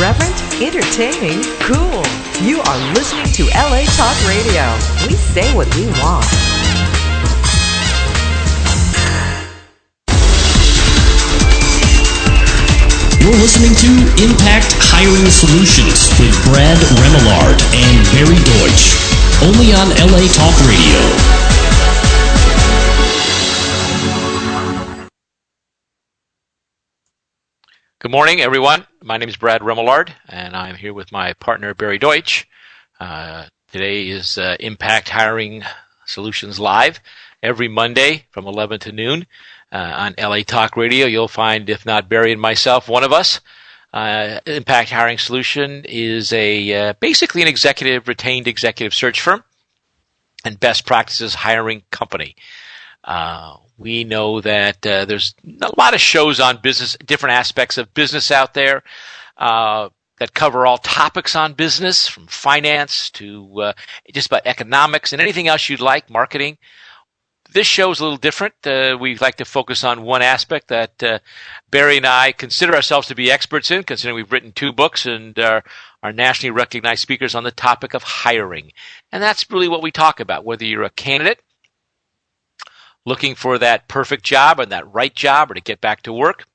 Irreverent, entertaining, cool. You are listening to LA Talk Radio. We say what we want. You're listening to Impact Hiring Solutions with Brad Remillard and Barry Deutsch. Only on LA Talk Radio. Good morning, everyone. My name is Brad Remillard, and I'm here with my partner Barry Deutsch. Uh, today is uh, Impact Hiring Solutions Live every Monday from 11 to noon uh, on LA Talk Radio. You'll find, if not Barry and myself, one of us. Uh, Impact Hiring Solution is a uh, basically an executive retained executive search firm and best practices hiring company. We know that uh, there's a lot of shows on business, different aspects of business out there uh, that cover all topics on business, from finance to uh, just about economics and anything else you'd like, marketing. This show is a little different. Uh, we like to focus on one aspect that uh, Barry and I consider ourselves to be experts in, considering we've written two books and are, are nationally recognized speakers on the topic of hiring. And that's really what we talk about, whether you're a candidate looking for that perfect job and that right job or to get back to work,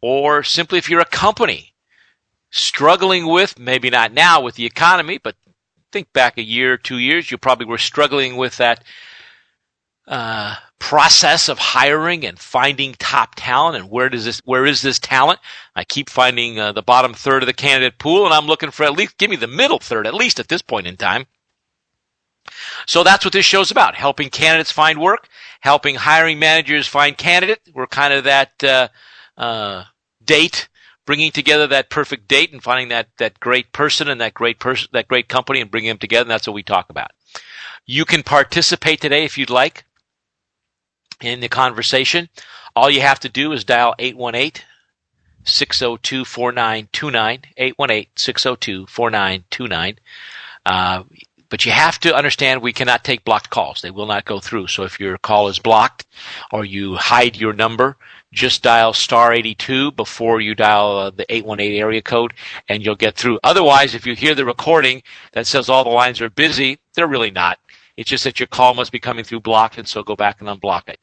or simply if you're a company struggling with, maybe not now with the economy, but think back a year, or two years, you probably were struggling with that uh, process of hiring and finding top talent and where does this where is this talent? I keep finding uh, the bottom third of the candidate pool and i'm looking for at least give me the middle third at least at this point in time so that's what this show's about helping candidates find work helping hiring managers find candidates. We're kind of that uh, uh, date, bringing together that perfect date and finding that that great person and that great person, that great company, and bringing them together. And that's what we talk about. You can participate today if you'd like in the conversation. All you have to do is dial 818 602 4929. 818 602 4929. But you have to understand we cannot take blocked calls. They will not go through. So if your call is blocked or you hide your number, just dial star 82 before you dial uh, the 818 area code and you'll get through. Otherwise, if you hear the recording that says all the lines are busy, they're really not. It's just that your call must be coming through blocked and so go back and unblock it.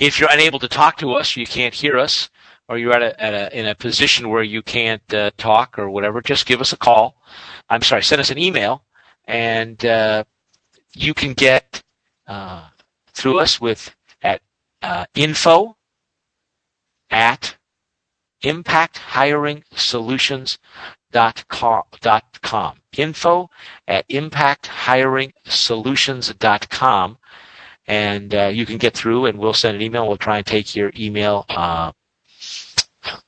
If you're unable to talk to us, you can't hear us, or you're at a, at a in a position where you can't uh, talk or whatever, just give us a call. I'm sorry, send us an email, and uh, you can get uh, through us with at uh, info at impacthiringsolutions.com. Info at impacthiringsolutions.com. And uh, you can get through, and we'll send an email. We'll try and take your email uh,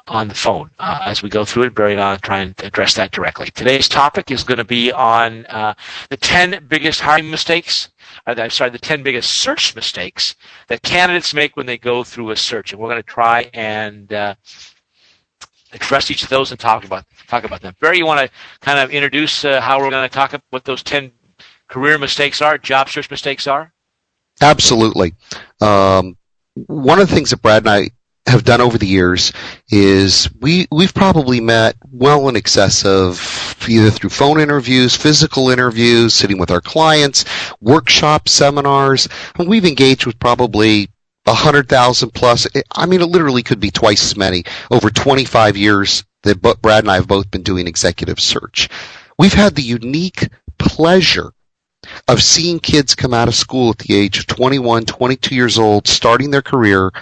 on the phone uh, as we go through it. Barry and I will try and address that directly. Today's topic is going to be on uh, the 10 biggest hiring mistakes. Uh, I'm sorry, the 10 biggest search mistakes that candidates make when they go through a search. And we're going to try and uh, address each of those and talk about talk about them. Barry, you want to kind of introduce uh, how we're going to talk about what those 10 career mistakes are, job search mistakes are? Absolutely. Um, one of the things that Brad and I have done over the years is we we've probably met well in excess of either through phone interviews, physical interviews, sitting with our clients, workshops, seminars, and we've engaged with probably a hundred thousand plus. I mean, it literally could be twice as many over 25 years that Brad and I have both been doing executive search. We've had the unique pleasure of seeing kids come out of school at the age of 21, 22 years old, starting their career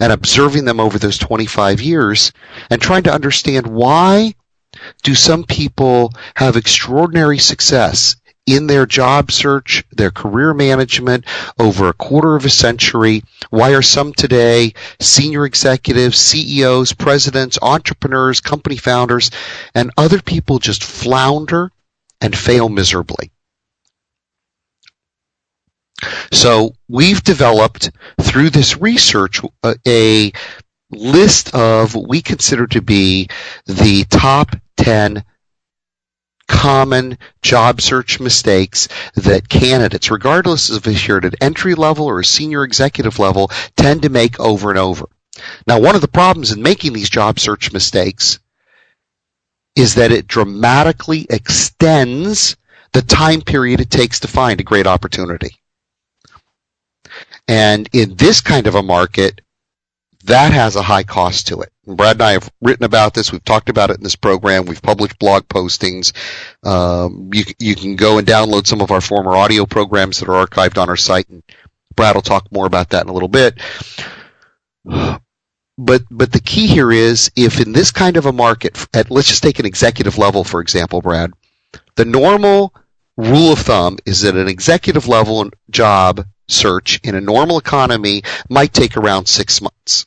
and observing them over those 25 years and trying to understand why do some people have extraordinary success in their job search, their career management over a quarter of a century? Why are some today senior executives, CEOs, presidents, entrepreneurs, company founders, and other people just flounder and fail miserably? So we've developed through this research a, a list of what we consider to be the top 10 common job search mistakes that candidates, regardless of if you're at an entry level or a senior executive level, tend to make over and over. Now, one of the problems in making these job search mistakes is that it dramatically extends the time period it takes to find a great opportunity. And in this kind of a market, that has a high cost to it. And Brad and I have written about this. We've talked about it in this program. We've published blog postings. Um, you, you can go and download some of our former audio programs that are archived on our site, and Brad will talk more about that in a little bit. But but the key here is if in this kind of a market, at let's just take an executive level for example, Brad, the normal rule of thumb is that an executive level job search in a normal economy might take around six months.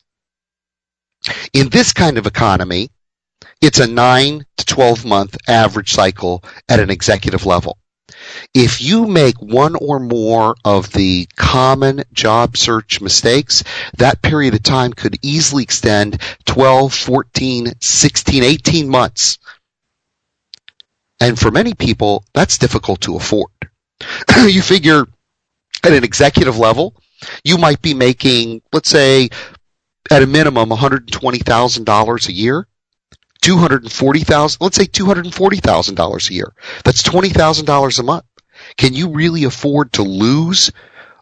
In this kind of economy, it's a 9 to 12 month average cycle at an executive level. If you make one or more of the common job search mistakes, that period of time could easily extend 12, 14, 16, 18 months. And for many people, that's difficult to afford. you figure at an executive level, you might be making, let's say, at a minimum, $120,000 a year. 240,000, let's say $240,000 a year. That's $20,000 a month. Can you really afford to lose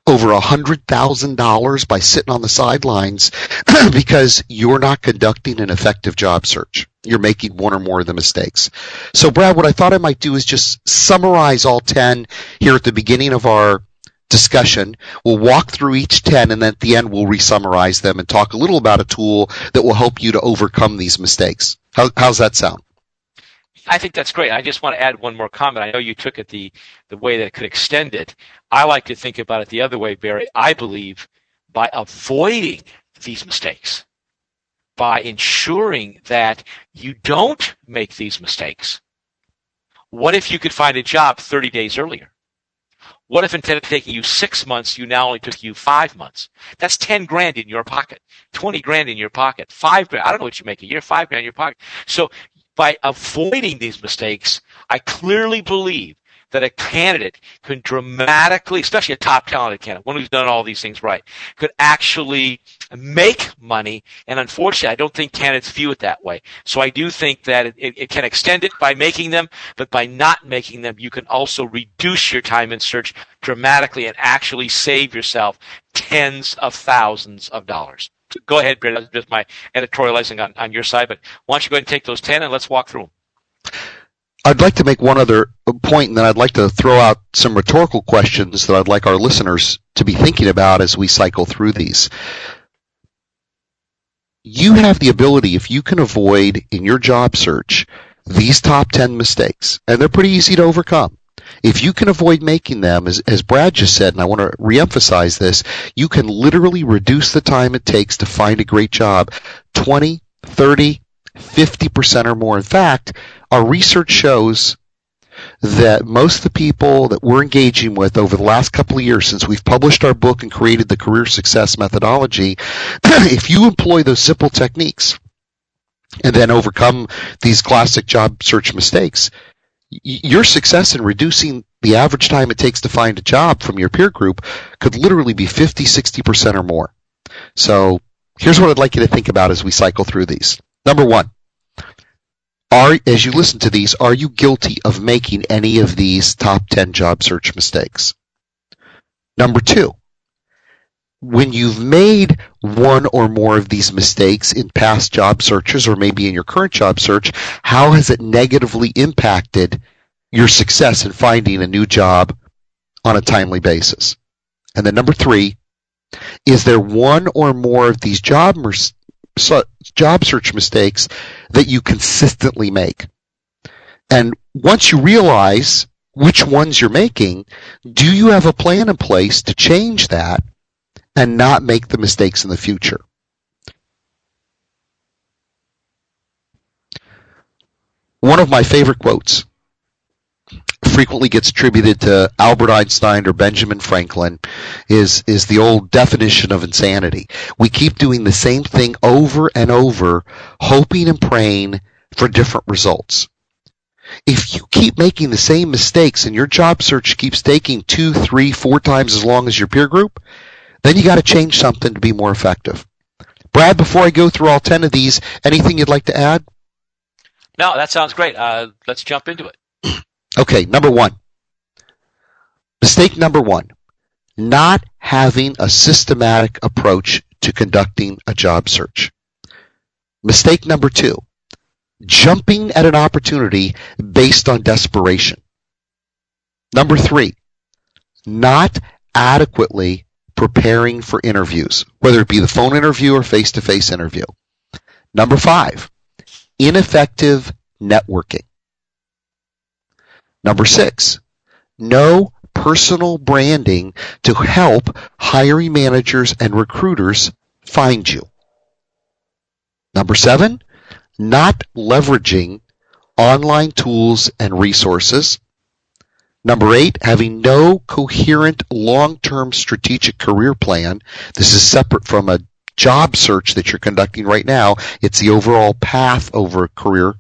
over $100,000 by sitting on the sidelines because you're not conducting an effective job search? You're making one or more of the mistakes. So Brad, what I thought I might do is just summarize all 10 here at the beginning of our discussion. We'll walk through each 10 and then at the end we'll re-summarize them and talk a little about a tool that will help you to overcome these mistakes. How, how's that sound? I think that's great. I just want to add one more comment. I know you took it the, the way that could extend it. I like to think about it the other way, Barry. I believe by avoiding these mistakes, by ensuring that you don't make these mistakes, what if you could find a job 30 days earlier? What if instead of taking you six months, you now only took you five months? That's 10 grand in your pocket, 20 grand in your pocket, five grand. I don't know what you make a year, five grand in your pocket. So by avoiding these mistakes, I clearly believe that a candidate could dramatically, especially a top talented candidate, one who's done all these things right, could actually make money. And unfortunately, I don't think candidates view it that way. So I do think that it, it, can extend it by making them, but by not making them, you can also reduce your time in search dramatically and actually save yourself tens of thousands of dollars. Go ahead, Brett. That's just my editorializing on, on your side, but why don't you go ahead and take those 10 and let's walk through them. I'd like to make one other point, and then I'd like to throw out some rhetorical questions that I'd like our listeners to be thinking about as we cycle through these. You have the ability, if you can avoid in your job search these top 10 mistakes, and they're pretty easy to overcome. If you can avoid making them, as, as Brad just said, and I want to reemphasize this, you can literally reduce the time it takes to find a great job 20, 30, 50% or more. In fact, our research shows that most of the people that we're engaging with over the last couple of years since we've published our book and created the career success methodology, if you employ those simple techniques and then overcome these classic job search mistakes, your success in reducing the average time it takes to find a job from your peer group could literally be 50, 60% or more. So here's what I'd like you to think about as we cycle through these. Number one, are, as you listen to these, are you guilty of making any of these top 10 job search mistakes? Number two, when you've made one or more of these mistakes in past job searches or maybe in your current job search, how has it negatively impacted your success in finding a new job on a timely basis? And then number three, is there one or more of these job job search mistakes that you consistently make. And once you realize which ones you're making, do you have a plan in place to change that and not make the mistakes in the future? One of my favorite quotes frequently gets attributed to Albert Einstein or Benjamin Franklin is is the old definition of insanity. We keep doing the same thing over and over, hoping and praying for different results. If you keep making the same mistakes and your job search keeps taking two, three, four times as long as your peer group, then you got to change something to be more effective. Brad, before I go through all 10 of these, anything you'd like to add? No, that sounds great. Uh, let's jump into it. Okay, number one. Mistake number one not having a systematic approach to conducting a job search. Mistake number two jumping at an opportunity based on desperation. Number three, not adequately preparing for interviews, whether it be the phone interview or face to face interview. Number five, ineffective networking. Number six, no personal branding to help hiring managers and recruiters find you. Number seven, not leveraging online tools and resources. Number eight, having no coherent long-term strategic career plan. This is separate from a job search that you're conducting right now. It's the overall path over a career.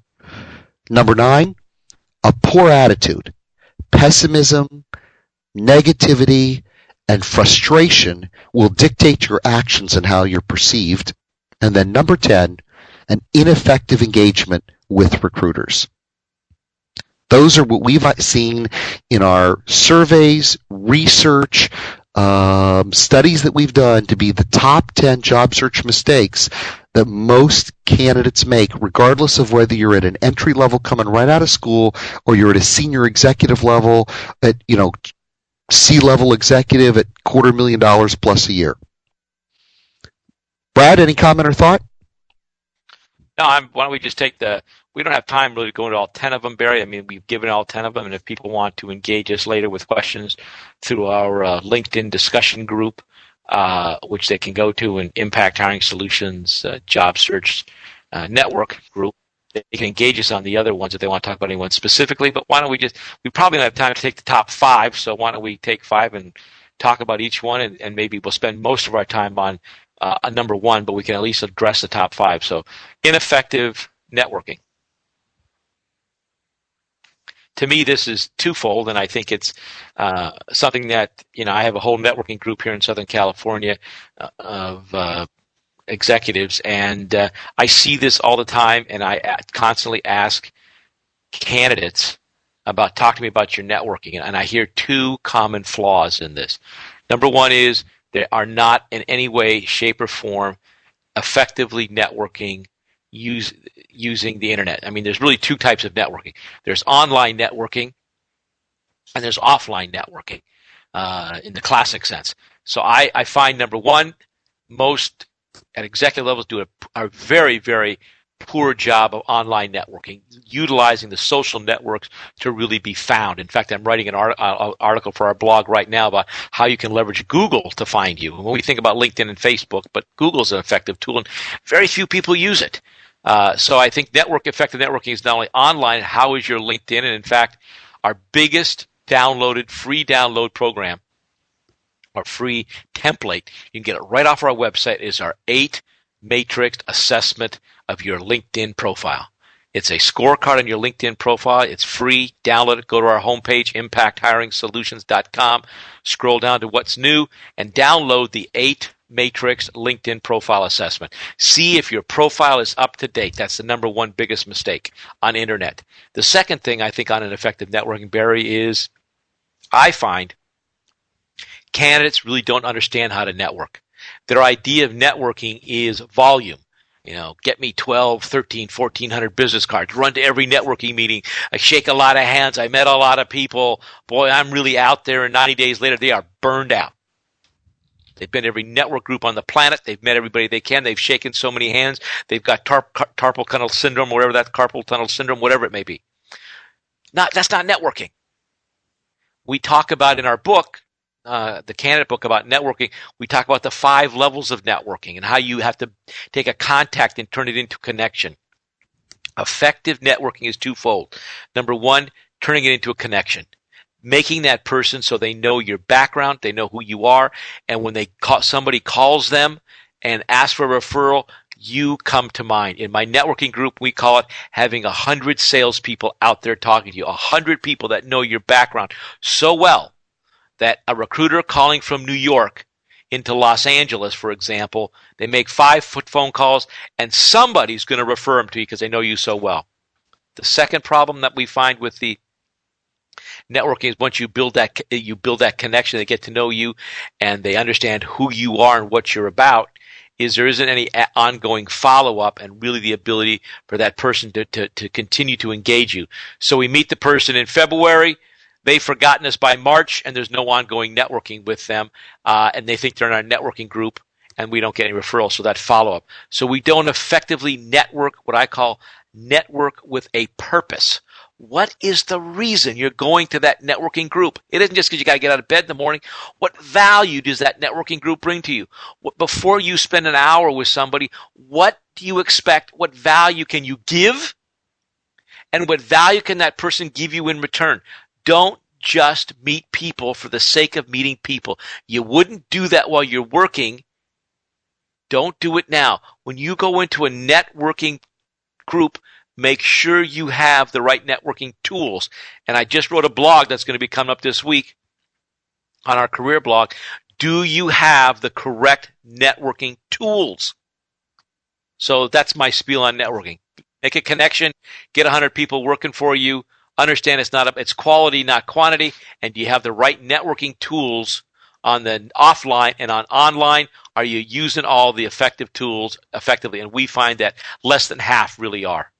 Number nine, a poor attitude, pessimism, negativity, and frustration will dictate your actions and how you're perceived. And then number 10, an ineffective engagement with recruiters. Those are what we've seen in our surveys, research, um, studies that we've done to be the top 10 job search mistakes that most candidates make, regardless of whether you're at an entry level coming right out of school or you're at a senior executive level at, you know, C level executive at quarter million dollars plus a year. Brad, any comment or thought? No, I'm, why don't we just take the? We don't have time really to go into all ten of them, Barry. I mean, we've given all ten of them, and if people want to engage us later with questions through our uh, LinkedIn discussion group, uh, which they can go to and Impact Hiring Solutions uh, Job Search uh, Network group, they can engage us on the other ones if they want to talk about anyone specifically. But why don't we just? We probably don't have time to take the top five, so why don't we take five and talk about each one, and, and maybe we'll spend most of our time on uh, a number one, but we can at least address the top five. So, ineffective networking. To me, this is twofold, and I think it's uh, something that you know. I have a whole networking group here in Southern California uh, of uh, executives, and uh, I see this all the time, and I constantly ask candidates about talk to me about your networking, and I hear two common flaws in this. Number one is they are not in any way, shape, or form effectively networking use, using the internet. I mean, there's really two types of networking. There's online networking, and there's offline networking uh, in the classic sense. So I, I find number one, most at executive levels do a, a very, very poor job of online networking, utilizing the social networks to really be found. In fact, I'm writing an art, uh, article for our blog right now about how you can leverage Google to find you. When we think about LinkedIn and Facebook, but Google's an effective tool, and very few people use it. Uh, so I think network effective networking is not only online. How is your LinkedIn? And in fact, our biggest downloaded free download program our free template. You can get it right off our website. Is our eight matrix assessment of your LinkedIn profile. It's a scorecard on your LinkedIn profile. It's free. Download it. Go to our homepage, impacthiringsolutions.com. Scroll down to what's new and download the eight matrix LinkedIn profile assessment. See if your profile is up to date. That's the number one biggest mistake on internet. The second thing I think on an effective networking, Barry, is I find candidates really don't understand how to network. Their idea of networking is volume. You know, get me 12, 13, 1400 business cards, run to every networking meeting. I shake a lot of hands. I met a lot of people. Boy, I'm really out there. And 90 days later, they are burned out. They've been every network group on the planet. They've met everybody they can. They've shaken so many hands. They've got tarp, carpal tunnel syndrome, whatever that carpal tunnel syndrome, whatever it may be. Not, that's not networking. We talk about in our book uh, the candidate book about networking, we talk about the five levels of networking and how you have to take a contact and turn it into connection. Effective networking is twofold. Number one, turning it into a connection. Making that person so they know your background, they know who you are, and when they call, somebody calls them and asks for a referral, you come to mind. In my networking group, we call it having a hundred salespeople out there talking to you, a hundred people that know your background so well that a recruiter calling from New York into Los Angeles, for example, they make five foot phone calls and somebody's going to refer them to you because they know you so well. The second problem that we find with the networking is once you build that you build that connection, they get to know you, and they understand who you are and what you're about. Is there isn't any ongoing follow up and really the ability for that person to, to, to continue to engage you. So we meet the person in February, they've forgotten us by March, and there's no ongoing networking with them, uh, and they think they're in our networking group, and we don't get any referrals. So that follow up. So we don't effectively network what I call network with a purpose. What is the reason you're going to that networking group? It isn't just because you got to get out of bed in the morning. What value does that networking group bring to you? Before you spend an hour with somebody, what do you expect? What value can you give? And what value can that person give you in return? Don't just meet people for the sake of meeting people. You wouldn't do that while you're working. Don't do it now. When you go into a networking group, make sure you have the right networking tools. And I just wrote a blog that's going to be coming up this week on our career blog. Do you have the correct networking tools? So that's my spiel on networking. Make a connection, get 100 people working for you, understand it's not a, it's quality, not quantity, and do you have the right networking tools on the offline and on online? Are you using all the effective tools effectively? And we find that less than half really are.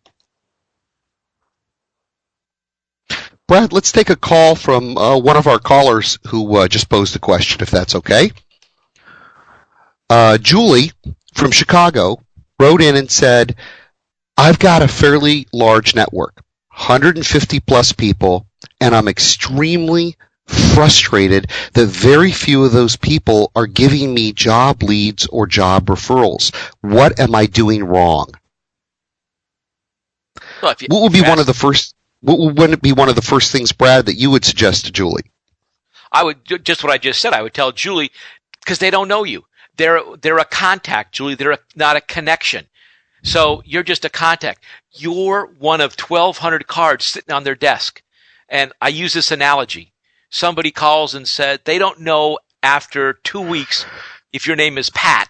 Brad, let's take a call from uh, one of our callers who uh, just posed a question, if that's okay. Uh, Julie from Chicago wrote in and said, I've got a fairly large network, 150 plus people, and I'm extremely frustrated that very few of those people are giving me job leads or job referrals. What am I doing wrong? Well, you, what would be one of the first wouldn't it be one of the first things, Brad, that you would suggest to Julie? I would just what I just said. I would tell Julie because they don't know you. They're they're a contact, Julie. They're a, not a connection. So you're just a contact. You're one of 1,200 cards sitting on their desk. And I use this analogy. Somebody calls and said they don't know after two weeks if your name is Pat,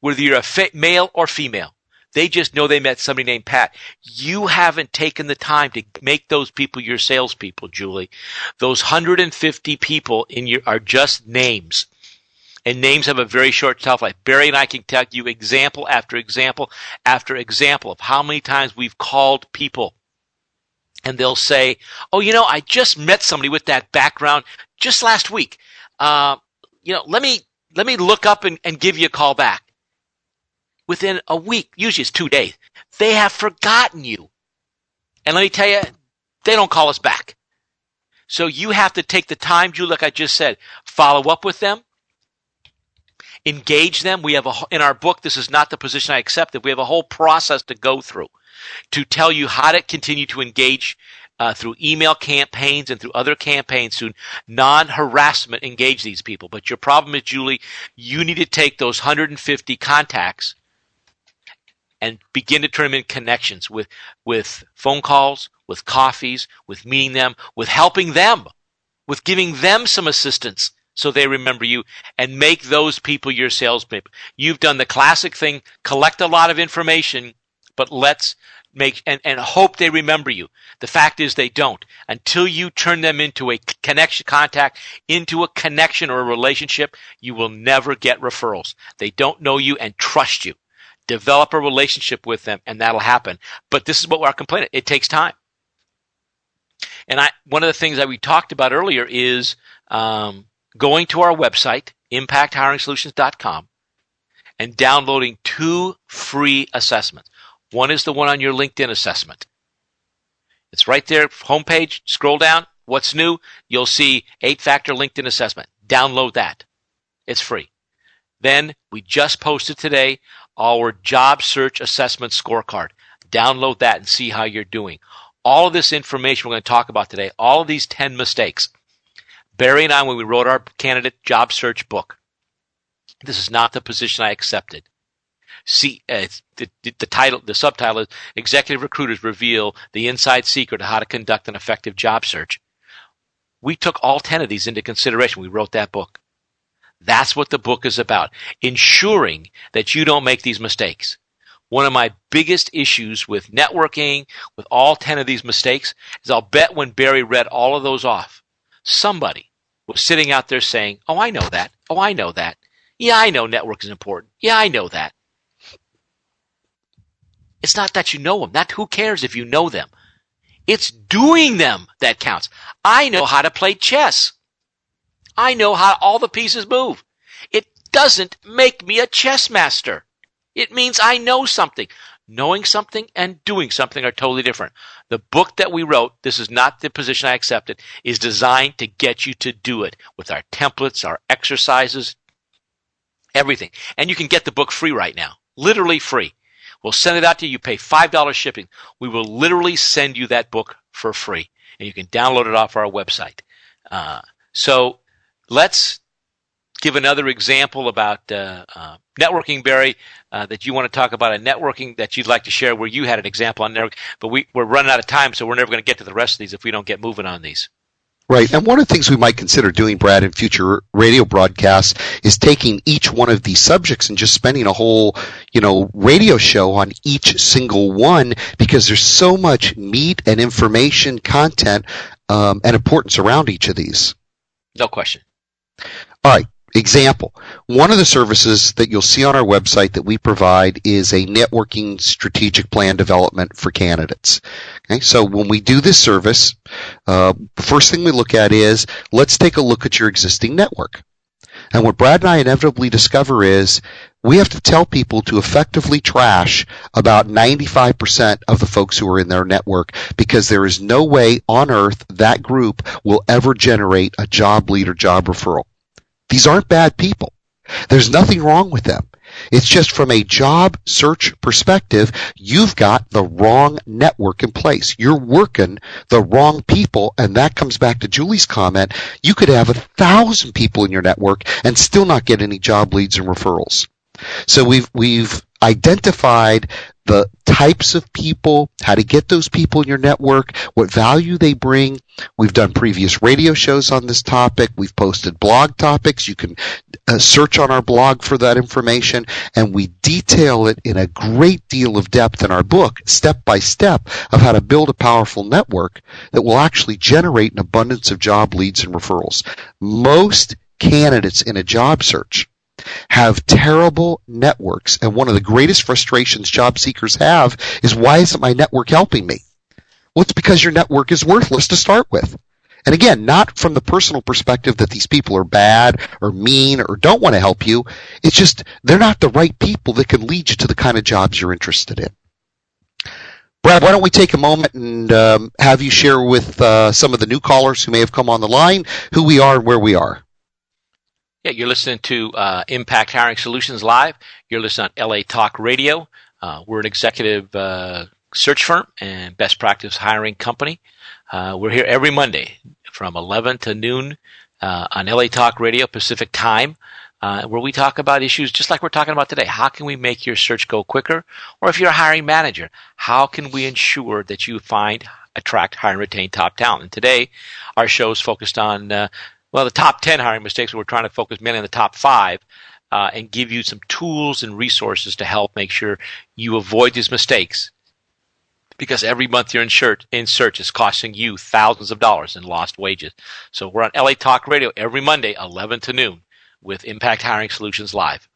whether you're a fa- male or female. They just know they met somebody named Pat. You haven't taken the time to make those people your salespeople, Julie. Those 150 people in your are just names. And names have a very short shelf life. Barry and I can tell you example after example after example of how many times we've called people and they'll say, "Oh, you know, I just met somebody with that background just last week. Uh, you know, let me let me look up and, and give you a call back." Within a week, usually it's two days, they have forgotten you. And let me tell you, they don't call us back. So you have to take the time, Julie, like I just said, follow up with them, engage them. We have a, in our book, this is not the position I accepted. We have a whole process to go through to tell you how to continue to engage uh, through email campaigns and through other campaigns to non-harassment engage these people. But your problem is, Julie, you need to take those 150 contacts and begin to turn them in connections with, with phone calls, with coffees, with meeting them, with helping them, with giving them some assistance so they remember you and make those people your salespeople. You've done the classic thing, collect a lot of information, but let's make and, and hope they remember you. The fact is they don't. Until you turn them into a connection contact, into a connection or a relationship, you will never get referrals. They don't know you and trust you develop a relationship with them, and that'll happen. But this is what our complaint. It takes time. And I, one of the things that we talked about earlier is um, going to our website, impacthiringsolutions.com, and downloading two free assessments. One is the one on your LinkedIn assessment. It's right there, homepage, scroll down. What's new? You'll see eight factor LinkedIn assessment. Download that. It's free. Then we just posted today our job search assessment scorecard. Download that and see how you're doing. All of this information we're going to talk about today, all of these 10 mistakes. Barry and I, when we wrote our candidate job search book, this is not the position I accepted. See, uh, the, the, title, the subtitle is Executive Recruiters Reveal the Inside Secret of How to Conduct an Effective Job Search. We took all 10 of these into consideration. We wrote that book. That's what the book is about. Ensuring that you don't make these mistakes. one of my biggest issues with networking, with all 10 of these mistakes, is I'll bet when Barry read all of those off, somebody was sitting out there saying, Oh, I know that. Oh, I know that. Yeah, I know network is important. Yeah, I know that. It's not that you know them. That who cares if you know them. It's doing them that counts. I know how to play chess. I know how all the pieces move. It doesn't make me a chess master. It means I know something. Knowing something and doing something are totally different. The book that we wrote, this is not the position I accepted, is designed to get you to do it with our templates, our exercises, everything. And you can get the book free right now. Literally free. We'll send it out to you. You pay $5 shipping. We will literally send you that book for free. And you can download it off our website. Uh, so let's give another example about uh, uh, networking, Barry, uh, that you want to talk about a networking that you'd like to share where you had an example on network. But we, we're running out of time, so we're never going to get to the rest of these if we don't get moving on these. Right. And one of the things we might consider doing, Brad, in future radio broadcasts is taking each one of these subjects and just spending a whole, you know, radio show on each single one because there's so much meat and information, content, um, and importance around each of these. No question. All right. Example, one of the services that you'll see on our website that we provide is a networking strategic plan development for candidates. Okay, so when we do this service, uh, first thing we look at is let's take a look at your existing network. And what Brad and I inevitably discover is we have to tell people to effectively trash about 95% of the folks who are in their network because there is no way on earth that group will ever generate a job lead or job referral. These aren't bad people. There's nothing wrong with them. It's just from a job search perspective, you've got the wrong network in place. You're working the wrong people, and that comes back to Julie's comment. You could have a thousand people in your network and still not get any job leads and referrals. So we've we've identified the types of people, how to get those people in your network, what value they bring. We've done previous radio shows on this topic. We've posted blog topics. You can uh, search on our blog for that information, and we detail it in a great deal of depth in our book, step by step, of how to build a powerful network that will actually generate an abundance of job leads and referrals. Most candidates in a job search have terrible networks. And one of the greatest frustrations job seekers have is why isn't my network helping me? Well, it's because your network is worthless to start with. And again, not from the personal perspective that these people are bad or mean or don't want to help you. It's just they're not the right people that can lead you to the kind of jobs you're interested in. Brad, why don't we take a moment and um, have you share with uh, some of the new callers who may have come on the line who we are and where we are? Yeah, you're listening to uh, Impact Hiring Solutions Live. You're listening on LA Talk Radio. Uh, we're an executive uh, search firm and best practice hiring company. Uh, we're here every Monday from 11 to noon uh, on LA Talk Radio Pacific Time. Uh, where we talk about issues just like we're talking about today. How can we make your search go quicker? Or if you're a hiring manager, how can we ensure that you find, attract, hire, and retain top talent? And today, our show is focused on uh, well, the top 10 hiring mistakes, we're trying to focus mainly on the top five uh, and give you some tools and resources to help make sure you avoid these mistakes. Because every month you're in search, in search is costing you thousands of dollars in lost wages. So we're on LA Talk Radio every Monday, 11 to noon, with Impact Hiring Solutions Live.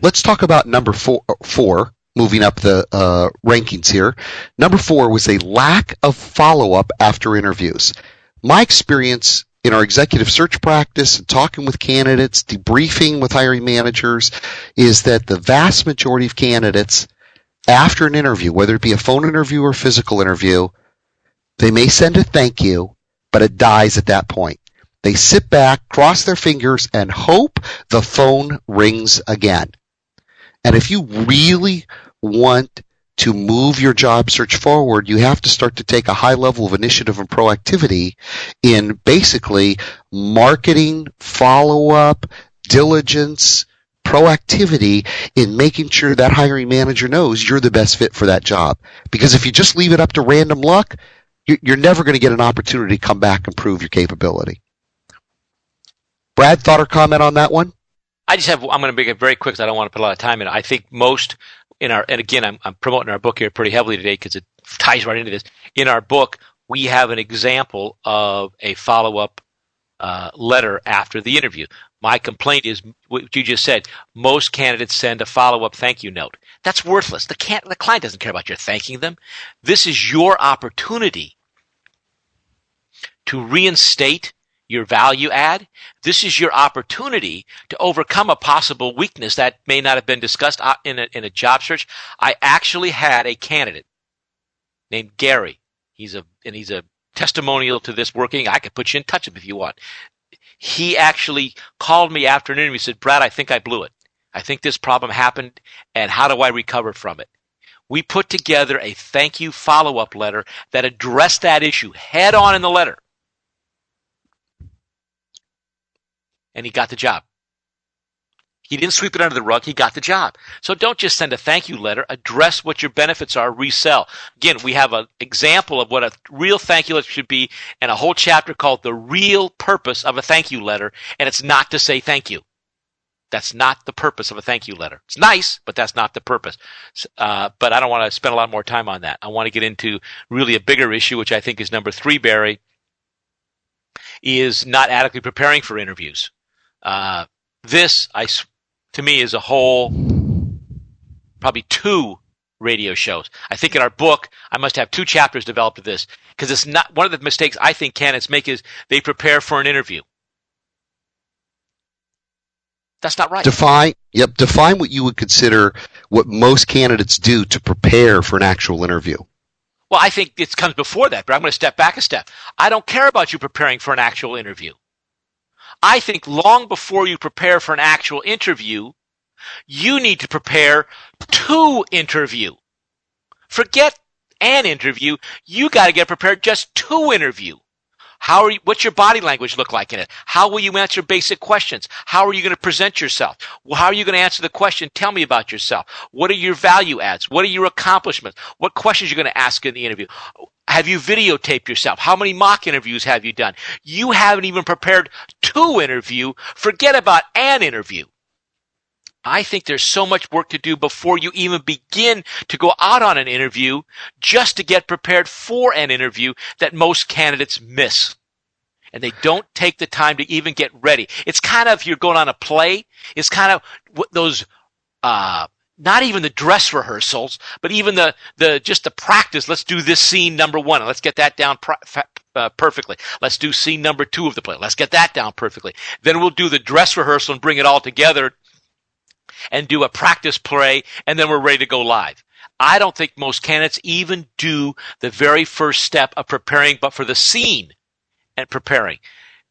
Let's talk about number four, four moving up the uh, rankings here. Number four was a lack of follow up after interviews my experience in our executive search practice and talking with candidates, debriefing with hiring managers, is that the vast majority of candidates, after an interview, whether it be a phone interview or physical interview, they may send a thank you, but it dies at that point. They sit back, cross their fingers, and hope the phone rings again. And if you really want to move your job search forward, you have to start to take a high level of initiative and proactivity in basically marketing, follow up, diligence, proactivity in making sure that hiring manager knows you're the best fit for that job. Because if you just leave it up to random luck, you're never going to get an opportunity to come back and prove your capability. Brad, thought or comment on that one? I just have. I'm going to make it very quick. Because I don't want to put a lot of time in. I think most in our and again, I'm, I'm promoting our book here pretty heavily today because it ties right into this. In our book, we have an example of a follow up uh, letter after the interview. My complaint is what you just said. Most candidates send a follow up thank you note. That's worthless. The, can- the client doesn't care about your thanking them. This is your opportunity to reinstate your value add. This is your opportunity to overcome a possible weakness that may not have been discussed uh, in a, in a job search. I actually had a candidate named Gary. He's a, and he's a testimonial to this working. I could put you in touch with him if you want. He actually called me after an interview and said, Brad, I think I blew it. I think this problem happened and how do I recover from it? We put together a thank you follow up letter that addressed that issue head on in the letter. And he got the job. He didn't sweep it under the rug. He got the job. So don't just send a thank you letter. Address what your benefits are. Resell. Again, we have an example of what a real thank you letter should be and a whole chapter called the real purpose of a thank you letter. And it's not to say thank you. That's not the purpose of a thank you letter. It's nice, but that's not the purpose. Uh, but I don't want to spend a lot more time on that. I want to get into really a bigger issue, which I think is number three, Barry, is not adequately preparing for interviews. Uh, this, I, to me, is a whole, probably two radio shows. I think in our book, I must have two chapters developed of this because it's not one of the mistakes I think candidates make is they prepare for an interview. That's not right. Define, yep, define what you would consider what most candidates do to prepare for an actual interview. Well, I think it comes before that, but I'm going to step back a step. I don't care about you preparing for an actual interview. I think long before you prepare for an actual interview, you need to prepare to interview. Forget an interview. You got to get prepared just to interview. How are you, what's your body language look like in it? How will you answer basic questions? How are you going to present yourself? How are you going to answer the question? Tell me about yourself. What are your value adds? What are your accomplishments? What questions are you going to ask in the interview? Have you videotaped yourself? How many mock interviews have you done? You haven't even prepared to interview. Forget about an interview. I think there's so much work to do before you even begin to go out on an interview just to get prepared for an interview that most candidates miss. And they don't take the time to even get ready. It's kind of, you're going on a play, it's kind of those, uh, not even the dress rehearsals, but even the, the, just the practice. Let's do this scene number one and let's get that down uh, perfectly. Let's do scene number two of the play. Let's get that down perfectly. Then we'll do the dress rehearsal and bring it all together and do a practice play, and then we're ready to go live. I don't think most candidates even do the very first step of preparing, but for the scene and preparing.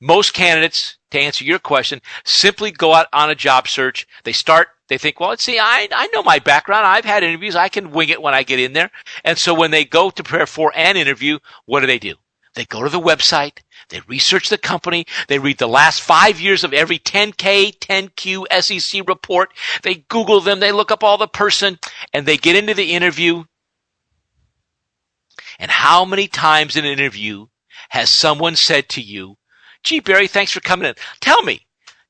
Most candidates, to answer your question, simply go out on a job search. They start, they think, well, see, I, I know my background. I've had interviews. I can wing it when I get in there. And so when they go to prepare for an interview, what do they do? They go to the website. They research the company. They read the last five years of every 10K, 10Q SEC report. They Google them. They look up all the person and they get into the interview. And how many times in an interview has someone said to you, gee, Barry, thanks for coming in. Tell me,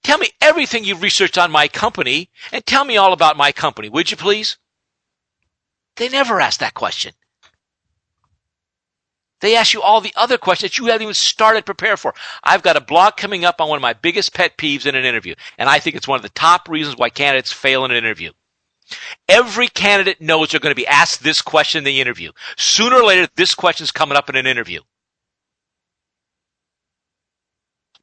tell me everything you've researched on my company and tell me all about my company, would you please? They never ask that question. They ask you all the other questions that you haven't even started to prepare for. I've got a blog coming up on one of my biggest pet peeves in an interview, and I think it's one of the top reasons why candidates fail in an interview. Every candidate knows they're going to be asked this question in the interview. Sooner or later, this question is coming up in an interview.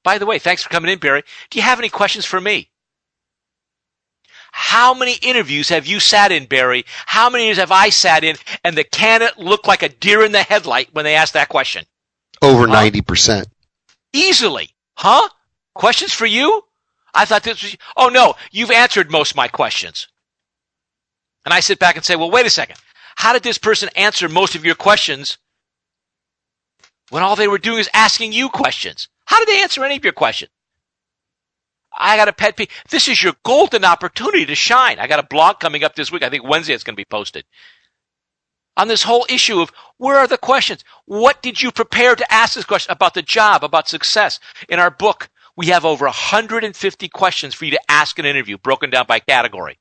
By the way, thanks for coming in, Barry. Do you have any questions for me? How many interviews have you sat in, Barry? How many have I sat in and the candidate looked like a deer in the headlight when they asked that question? Over huh? 90%. Easily. Huh? Questions for you? I thought this was, oh no, you've answered most of my questions. And I sit back and say, well, wait a second. How did this person answer most of your questions when all they were doing is asking you questions? How did they answer any of your questions? I got a pet peeve. This is your golden opportunity to shine. I got a blog coming up this week. I think Wednesday it's going to be posted. On this whole issue of where are the questions? What did you prepare to ask this question about the job, about success? In our book, We have over 150 questions for you to ask an interview, broken down by category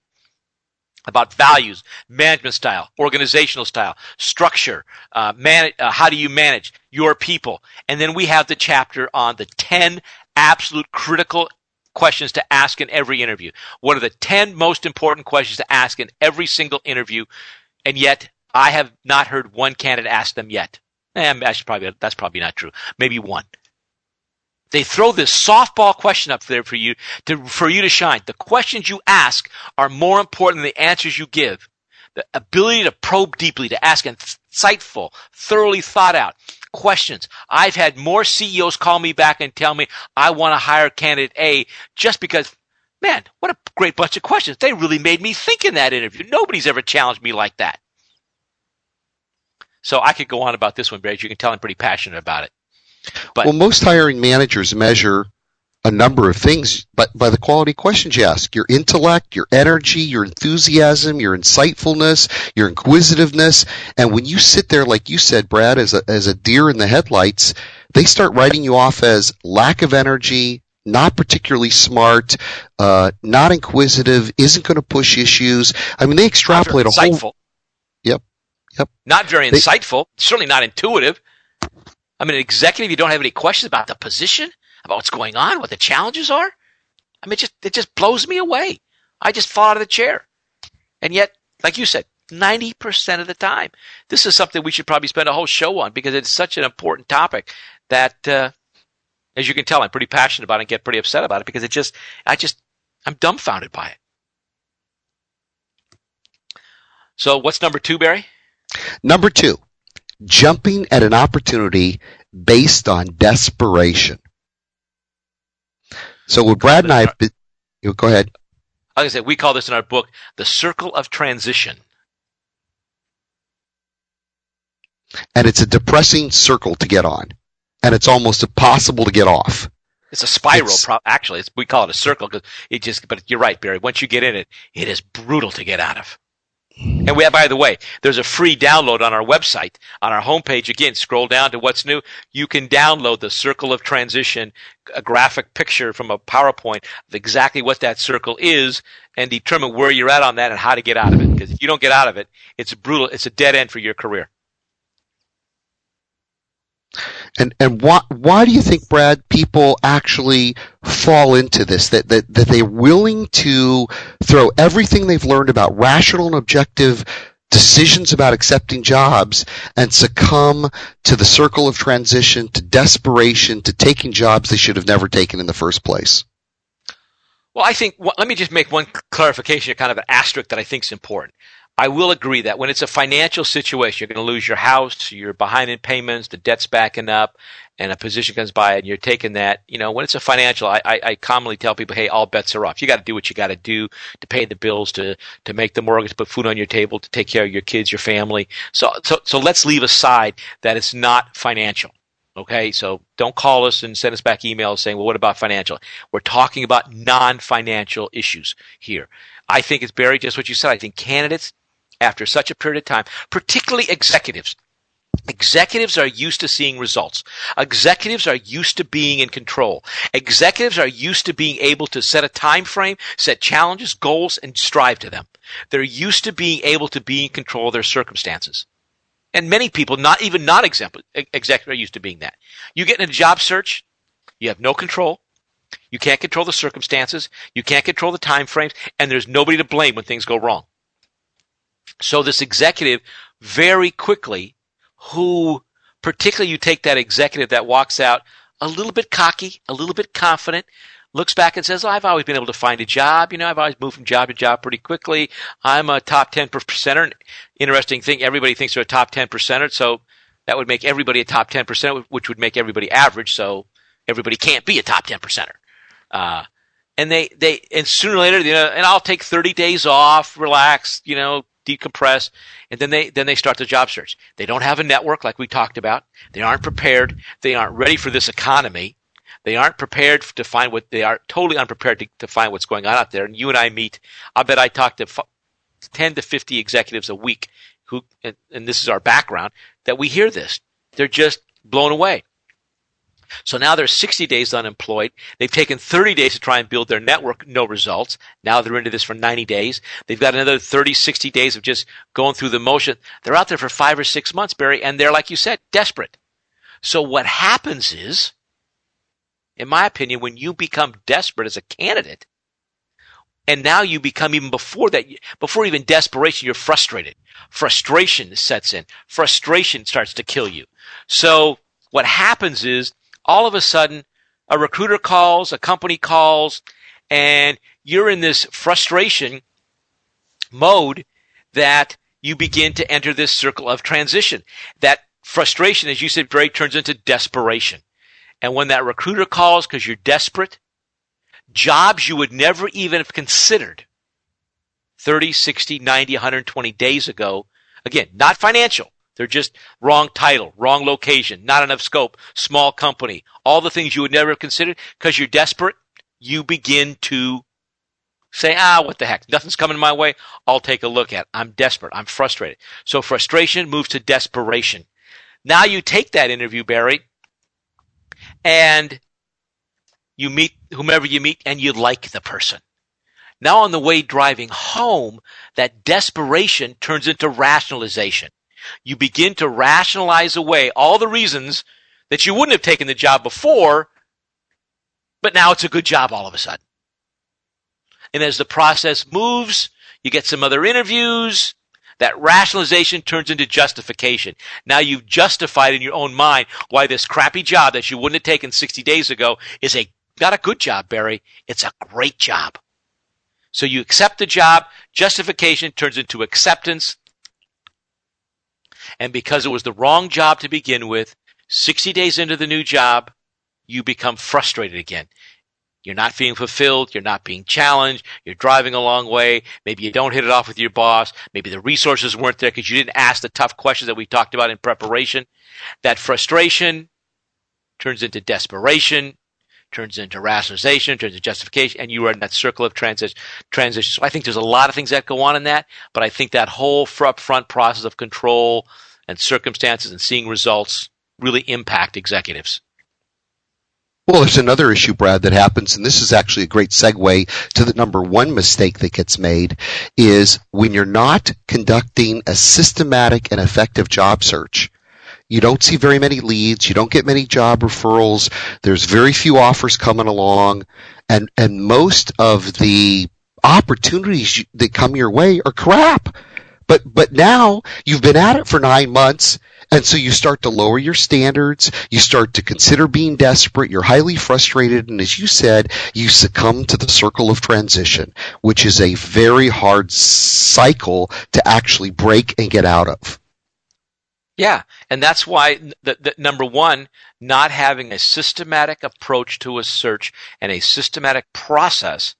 about values, management style, organizational style, structure, uh, man- uh, how do you manage your people? And then we have the chapter on the 10 absolute critical questions to ask in every interview. What are the 10 most important questions to ask in every single interview? And yet, I have not heard one candidate ask them yet. Eh, that's probably, that's probably not true. Maybe one. They throw this softball question up there for you to, for you to shine. The questions you ask are more important than the answers you give. The ability to probe deeply, to ask insightful, thoroughly thought out questions. I've had more CEOs call me back and tell me I want to hire candidate A just because, man, what a great bunch of questions. They really made me think in that interview. Nobody's ever challenged me like that. So I could go on about this one, Barry. You can tell I'm pretty passionate about it. But, well, most hiring managers measure a number of things, but by the quality questions you ask, your intellect, your energy, your enthusiasm, your insightfulness, your inquisitiveness, and when you sit there, like you said, Brad, as a as a deer in the headlights, they start writing you off as lack of energy, not particularly smart, uh, not inquisitive, isn't going to push issues. I mean, they extrapolate a whole. Yep. Yep. Not very they, insightful. Certainly not intuitive. I mean, an executive, you don't have any questions about the position, about what's going on, what the challenges are. I mean, it just it just blows me away. I just fall out of the chair. And yet, like you said, 90% of the time. This is something we should probably spend a whole show on because it's such an important topic that, uh, as you can tell, I'm pretty passionate about it and get pretty upset about it because it just, I just, I'm dumbfounded by it. So what's number two, Barry? Number two, jumping at an opportunity based on desperation. So what Brad and I have been, you go ahead. Like I said, we call this in our book the circle of transition. And it's a depressing circle to get on. And it's almost impossible to get off. It's a spiral, it's, pro- actually. we call it a circle because it just, but you're right, Barry. Once you get in it, it is brutal to get out of. And we have, by the way, there's a free download on our website, on our homepage. Again, scroll down to what's new. You can download the circle of transition, a graphic picture from a PowerPoint of exactly what that circle is and determine where you're at on that and how to get out of it. Because if you don't get out of it, it's brutal. It's a dead end for your career. And and why why do you think, Brad, people actually fall into this? That that that they're willing to throw everything they've learned about rational and objective decisions about accepting jobs and succumb to the circle of transition, to desperation, to taking jobs they should have never taken in the first place? Well, I think, let me just make one clarification, kind of an asterisk that I think is important. I will agree that when it's a financial situation, you're going to lose your house, you're behind in payments, the debt's backing up, and a position comes by and you're taking that. You know, when it's a financial, I, I, I commonly tell people, hey, all bets are off. You got to do what you got to do to pay the bills, to to make the mortgage, put food on your table, to take care of your kids, your family. So so so let's leave aside that it's not financial. Okay, so don't call us and send us back emails saying, well, what about financial? We're talking about non financial issues here. I think it's Barry, just what you said. I think candidates after such a period of time, particularly executives. Executives are used to seeing results. Executives are used to being in control. Executives are used to being able to set a time frame, set challenges, goals, and strive to them. They're used to being able to be in control of their circumstances. And many people, not even not executives, are used to being that. You get in a job search, you have no control. You can't control the circumstances. You can't control the time frames, and there's nobody to blame when things go wrong. So this executive very quickly, who particularly you take that executive that walks out a little bit cocky, a little bit confident, looks back and says, oh, I've always been able to find a job. You know, I've always moved from job to job pretty quickly. I'm a top 10 percenter. Interesting thing, everybody thinks they're a top 10 percenter. So that would make everybody a top 10 percent, which would make everybody average. So everybody can't be a top 10 percenter. Uh, and they, they, and sooner or later, you know, and I'll take 30 days off, relax, you know, decompress, and then they then they start the job search. They don't have a network like we talked about. They aren't prepared. They aren't ready for this economy. They aren't prepared to find what they are totally unprepared to, to find what's going on out there. And you and I meet. I bet I talk to f- ten to fifty executives a week who, and, and this is our background, that we hear this. They're just blown away. So now they're 60 days unemployed. They've taken 30 days to try and build their network, no results. Now they're into this for 90 days. They've got another 30, 60 days of just going through the motion. They're out there for five or six months, Barry, and they're, like you said, desperate. So what happens is, in my opinion, when you become desperate as a candidate, and now you become even before that, before even desperation, you're frustrated. Frustration sets in. Frustration starts to kill you. So what happens is all of a sudden a recruiter calls, a company calls, and you're in this frustration mode that you begin to enter this circle of transition. That frustration, as you said, Drake, turns into desperation. And when that recruiter calls because you're desperate, jobs you would never even have considered 30, 60, 90, 120 days ago, again, not financial, they're just wrong title, wrong location, not enough scope, small company, all the things you would never have considered because you're desperate. You begin to say, ah, what the heck? Nothing's coming my way. I'll take a look at. It. I'm desperate. I'm frustrated. So frustration moves to desperation. Now you take that interview, Barry, and you meet whomever you meet and you like the person. Now on the way driving home, that desperation turns into rationalization. You begin to rationalize away all the reasons that you wouldn't have taken the job before, but now it's a good job all of a sudden. And as the process moves, you get some other interviews, that rationalization turns into justification. Now you've justified in your own mind why this crappy job that you wouldn't have taken 60 days ago is a not a good job, Barry. It's a great job. So you accept the job, justification turns into acceptance, and because it was the wrong job to begin with, 60 days into the new job, you become frustrated again. You're not being fulfilled. You're not being challenged. You're driving a long way. Maybe you don't hit it off with your boss. Maybe the resources weren't there because you didn't ask the tough questions that we talked about in preparation. That frustration turns into desperation, turns into rationalization, turns into justification, and you are in that circle of transition. Transition. So I think there's a lot of things that go on in that, but I think that whole upfront process of control and circumstances and seeing results really impact executives. Well, there's another issue, Brad, that happens, and this is actually a great segue to the number one mistake that gets made is when you're not conducting a systematic and effective job search. You don't see very many leads. You don't get many job referrals. There's very few offers coming along, and and most of the opportunities that come your way are crap. But but now you've been at it for nine months, and so you start to lower your standards. You start to consider being desperate. You're highly frustrated, and as you said, you succumb to the circle of transition, which is a very hard cycle to actually break and get out of. Yeah, and that's why number one, not having a systematic approach to a search and a systematic process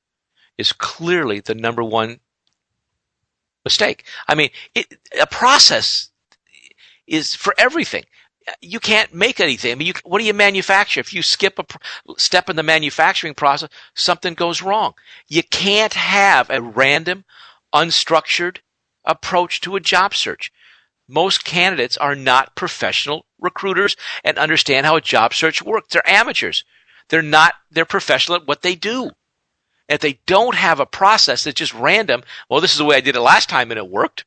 is clearly the number one mistake. I mean, it, a process is for everything. You can't make anything. I mean, you, what do you manufacture? If you skip a step in the manufacturing process, something goes wrong. You can't have a random, unstructured approach to a job search. Most candidates are not professional recruiters and understand how a job search works. They're amateurs. They're not, they're professional at what they do. If they don't have a process that's just random, well, this is the way I did it last time and it worked.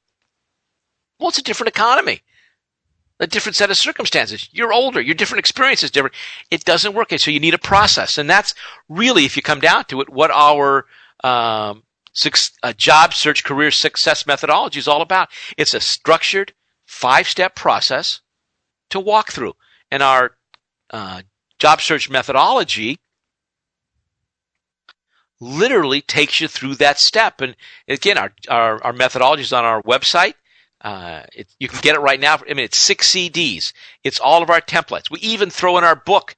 Well, it's a different economy, a different set of circumstances. You're older, your different experience is different. It doesn't work. So you need a process. And that's really, if you come down to it, what our um, uh, job search career success methodology is all about. It's a structured five step process to walk through. And our uh, job search methodology literally takes you through that step. And again, our, our, our methodology is on our website. Uh, it, you can get it right now. I mean, it's six CDs. It's all of our templates. We even throw in our book,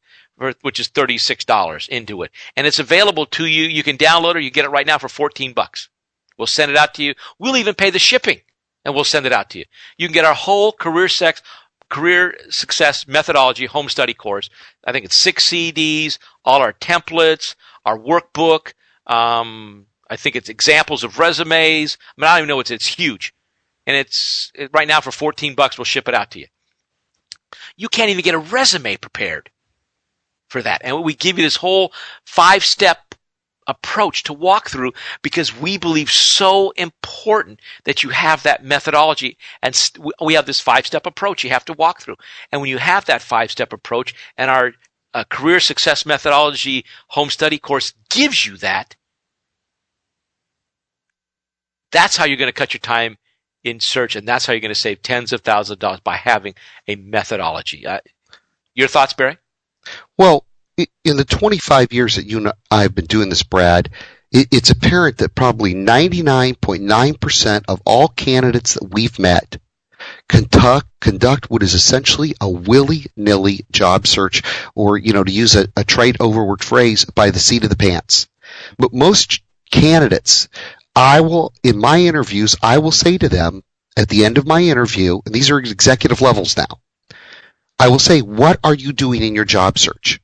which is $36 into it. And it's available to you. You can download it. You get it right now for 14 bucks. We'll send it out to you. We'll even pay the shipping and we'll send it out to you. You can get our whole career sex, career success methodology home study course. I think it's six CDs, all our templates, our workbook, um, I think it's examples of resumes. I mean, I don't even know it's it's huge, and it's it, right now for fourteen bucks. We'll ship it out to you. You can't even get a resume prepared for that. And we give you this whole five step approach to walk through because we believe so important that you have that methodology and st- we have this five step approach you have to walk through. And when you have that five step approach and our uh, career success methodology home study course gives you that, that's how you're going to cut your time in search and that's how you're going to save tens of thousands of dollars by having a methodology. Uh, your thoughts, Barry? Well, in the 25 years that you and I have been doing this, Brad, it's apparent that probably 99.9% of all candidates that we've met conduct conduct what is essentially a willy-nilly job search, or you know, to use a, a trite overworked phrase, by the seat of the pants. But most candidates, I will in my interviews, I will say to them at the end of my interview, and these are executive levels now. I will say, what are you doing in your job search?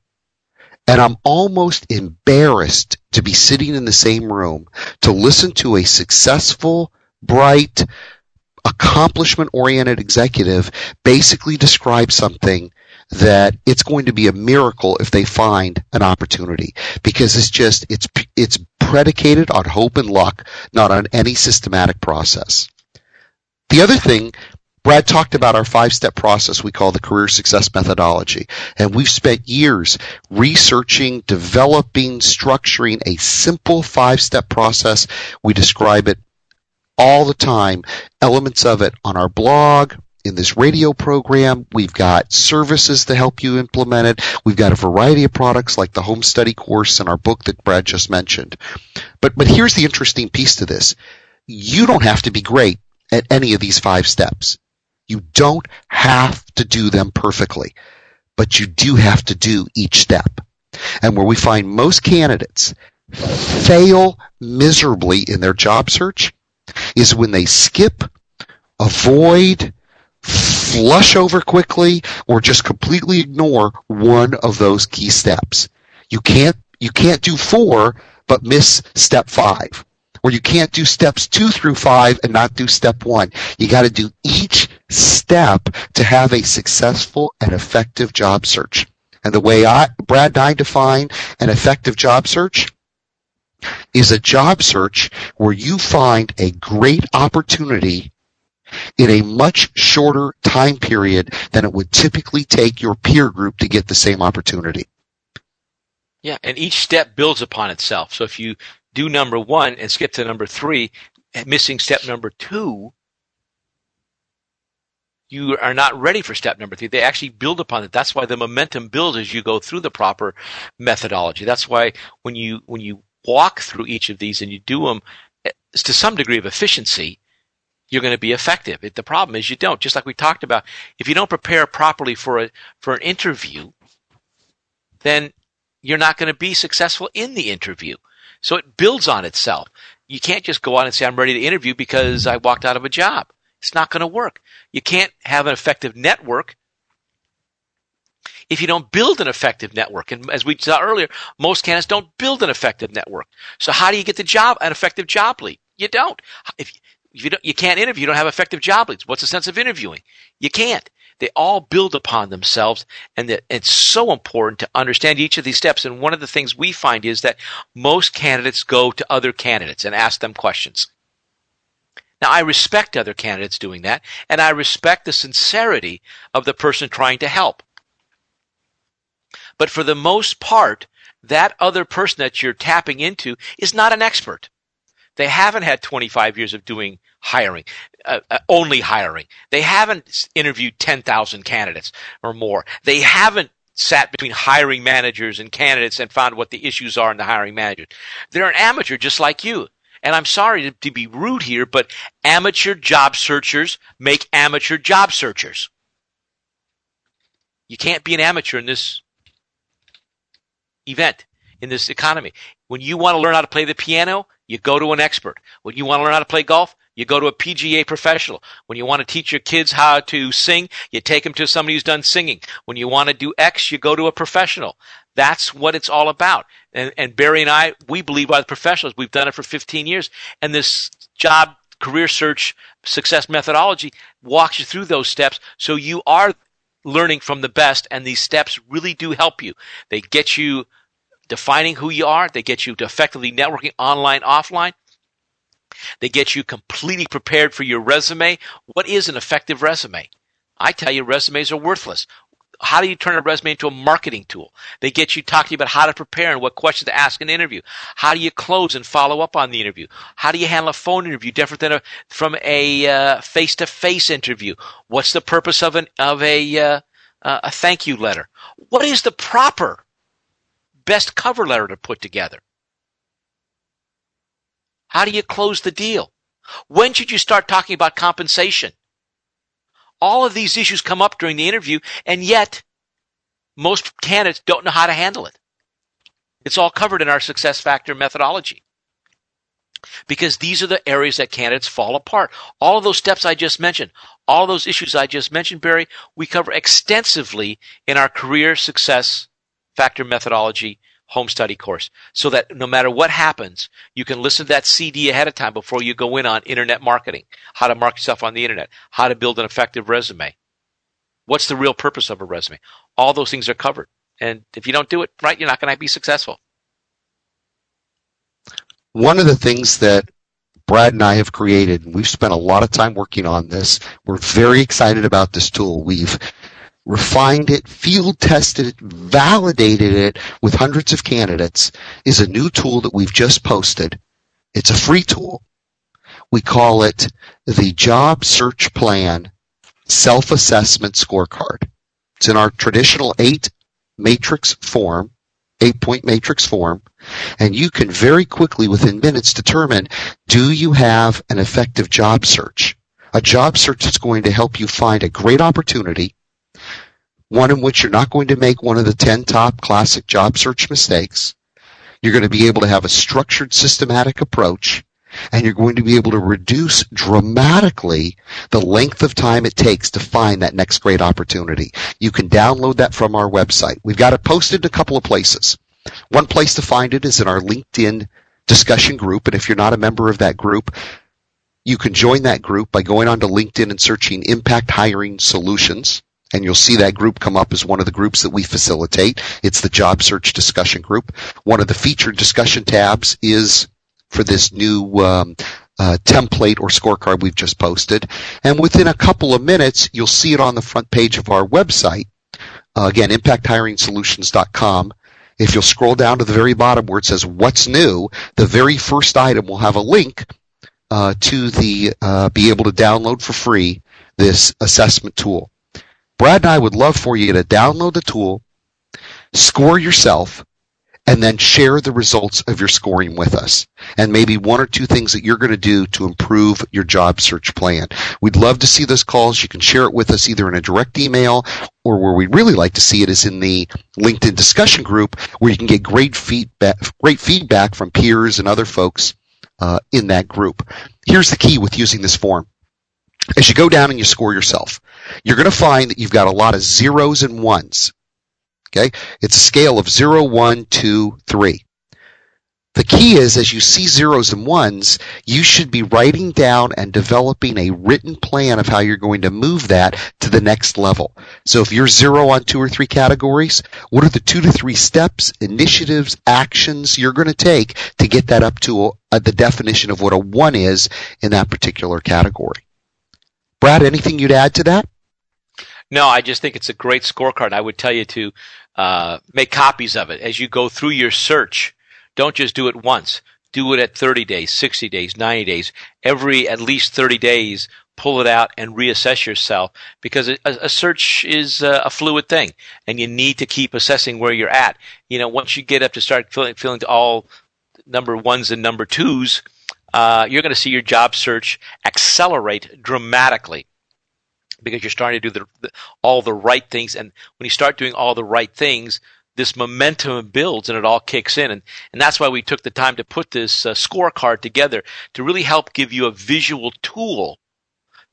And I'm almost embarrassed to be sitting in the same room to listen to a successful, bright, accomplishment oriented executive basically describe something that it's going to be a miracle if they find an opportunity. Because it's just it's it's predicated on hope and luck not on any systematic process. The other thing Brad talked about our five step process we call the career success methodology. And we've spent years researching, developing, structuring a simple five step process. We describe it all the time, elements of it on our blog, in this radio program. We've got services to help you implement it. We've got a variety of products like the home study course and our book that Brad just mentioned. But, but here's the interesting piece to this. You don't have to be great at any of these five steps. You don't have to do them perfectly, but you do have to do each step. And where we find most candidates fail miserably in their job search is when they skip, avoid, flush over quickly, or just completely ignore one of those key steps. You can't, you can't do four, but miss step five where you can't do steps two through five and not do step one. You got to do each step to have a successful and effective job search. And the way I, Brad and I define an effective job search is a job search where you find a great opportunity in a much shorter time period than it would typically take your peer group to get the same opportunity. Yeah, and each step builds upon itself. So if you do number one and skip to number three, missing step number two, you are not ready for step number three. They actually build upon it. That's why the momentum builds as you go through the proper methodology. That's why when you when you walk through each of these and you do them eh, to some degree of efficiency, you're going to be effective. The problem is you don't. Just like we talked about, if you don't prepare properly for a for an interview, then you're not going to be successful in the interview. So it builds on itself. You can't just go on and say, I'm ready to interview because I walked out of a job. It's not going to work. You can't have an effective network if you don't build an effective network. And as we saw earlier, most candidates don't build an effective network. So how do you get the job, an effective job lead? You don't. If, you don't, you can't interview, you don't have effective job leads. What's the sense of interviewing? You can't. They all build upon themselves, and that it's so important to understand each of these steps. And one of the things we find is that most candidates go to other candidates and ask them questions. Now, I respect other candidates doing that, and I respect the sincerity of the person trying to help. But for the most part, that other person that you're tapping into is not an expert. They haven't had 25 years of doing hiring, uh, uh, only hiring. They haven't interviewed 10,000 candidates or more. They haven't sat between hiring managers and candidates and found what the issues are in the hiring manager. They're an amateur just like you. And I'm sorry to, to be rude here, but amateur job searchers make amateur job searchers. You can't be an amateur in this event, in this economy. When you want to learn how to play the piano, you go to an expert. When you want to learn how to play golf, you go to a PGA professional. When you want to teach your kids how to sing, you take them to somebody who's done singing. When you want to do X, you go to a professional. That's what it's all about. And, and Barry and I, we believe by the professionals. We've done it for 15 years. And this job career search success methodology walks you through those steps so you are learning from the best, and these steps really do help you. They get you defining who you are, they get you to effectively networking online, offline. They get you completely prepared for your resume. What is an effective resume? I tell you, resumes are worthless. How do you turn a resume into a marketing tool? They get you talking about how to prepare and what questions to ask in an interview. How do you close and follow up on the interview? How do you handle a phone interview different than a, from a face to face interview? What's the purpose of an of a uh, uh, a thank you letter? What is the proper best cover letter to put together? How do you close the deal? When should you start talking about compensation? All of these issues come up during the interview, and yet most candidates don't know how to handle it. It's all covered in our success factor methodology. Because these are the areas that candidates fall apart. All of those steps I just mentioned, all those issues I just mentioned, Barry, we cover extensively in our career success factor methodology home study course so that no matter what happens, you can listen to that CD ahead of time before you go in on internet marketing, how to market yourself on the internet, how to build an effective resume. What's the real purpose of a resume? All those things are covered. And if you don't do it right, you're not going to be successful. One of the things that Brad and I have created, and we've spent a lot of time working on this. We're very excited about this tool. We've refined it, field tested it, validated it with hundreds of candidates, is a new tool that we've just posted. It's a free tool. We call it the Job Search Plan Self Assessment Scorecard. It's in our traditional eight matrix form, eight point matrix form, and you can very quickly, within minutes, determine do you have an effective job search? A job search that's going to help you find a great opportunity one in which you're not going to make one of the 10 top classic job search mistakes. You're going to be able to have a structured, systematic approach, and you're going to be able to reduce dramatically the length of time it takes to find that next great opportunity. You can download that from our website. We've got it posted in a couple of places. One place to find it is in our LinkedIn discussion group, and if you're not a member of that group, you can join that group by going onto LinkedIn and searching Impact Hiring Solutions and you'll see that group come up as one of the groups that we facilitate. It's the job search discussion group. One of the featured discussion tabs is for this new um, uh, template or scorecard we've just posted. And within a couple of minutes, you'll see it on the front page of our website. Uh, again, impacthiringsolutions.com. If you'll scroll down to the very bottom where it says what's new, the very first item will have a link uh, to the uh, be able to download for free this assessment tool. Brad and I would love for you to download the tool, score yourself, and then share the results of your scoring with us. And maybe one or two things that you're going to do to improve your job search plan. We'd love to see those calls. You can share it with us either in a direct email or where we'd really like to see it is in the LinkedIn discussion group where you can get great feedback, great feedback from peers and other folks uh, in that group. Here's the key with using this form as you go down and you score yourself, you're going to find that you've got a lot of zeros and ones. Okay? It's a scale of zero, one, two, three. The key is as you see zeros and ones, you should be writing down and developing a written plan of how you're going to move that to the next level. So if you're zero on two or three categories, what are the two to three steps, initiatives, actions you're going to take to get that up to a, the definition of what a one is in that particular category? Brad, anything you'd add to that? No, I just think it's a great scorecard. I would tell you to uh, make copies of it as you go through your search. Don't just do it once. Do it at 30 days, 60 days, 90 days. Every at least 30 days, pull it out and reassess yourself because a, a search is a, fluid thing and you need to keep assessing where you're at. You know, once you get up to start feeling, feeling to all number ones and number twos, uh, you're going to see your job search accelerate dramatically because you're starting to do the, the, all the right things. And when you start doing all the right things, this momentum builds and it all kicks in. And, and that's why we took the time to put this uh, scorecard together to really help give you a visual tool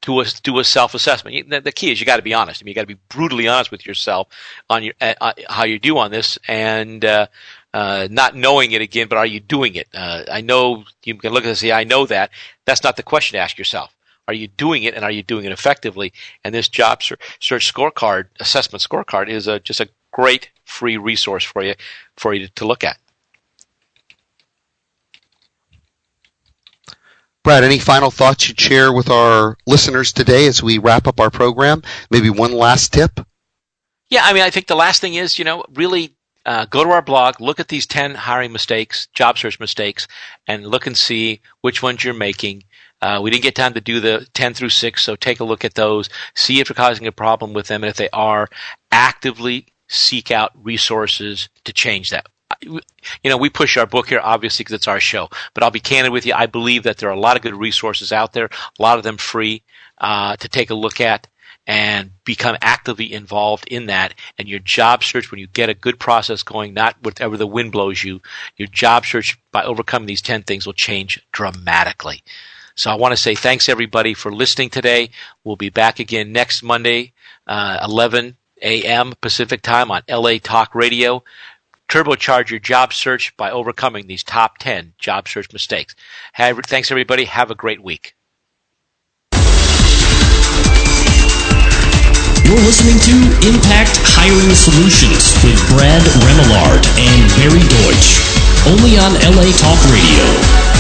to a, do a self-assessment. The, the key is you got to be honest. I mean, you got to be brutally honest with yourself on your, uh, uh, how you do on this. And, uh, uh, not knowing it again, but are you doing it? Uh, I know you can look at it and say, I know that. That's not the question to ask yourself. Are you doing it, and are you doing it effectively? And this job search scorecard, assessment scorecard, is a, just a great free resource for you for you to look at. Brad, any final thoughts you'd share with our listeners today as we wrap up our program? Maybe one last tip? Yeah, I mean, I think the last thing is, you know, really uh, go to our blog, look at these 10 hiring mistakes, job search mistakes, and look and see which ones you're making. Uh, we didn't get time to do the 10 through 6, so take a look at those, see if you're causing a problem with them, and if they are, actively seek out resources to change that. You know, we push our book here obviously because it's our show, but I'll be candid with you. I believe that there are a lot of good resources out there, a lot of them free uh, to take a look at and become actively involved in that. And your job search, when you get a good process going, not whatever the wind blows you, your job search by overcoming these 10 things will change dramatically. So I want to say thanks everybody for listening today. We'll be back again next Monday, uh, 11 a.m. Pacific time on LA Talk Radio. Turbocharge your job search by overcoming these top 10 job search mistakes. Have, thanks everybody. Have a great week. You're listening to Impact Hiring Solutions with Brad Remillard and Barry Deutsch, only on LA Talk Radio.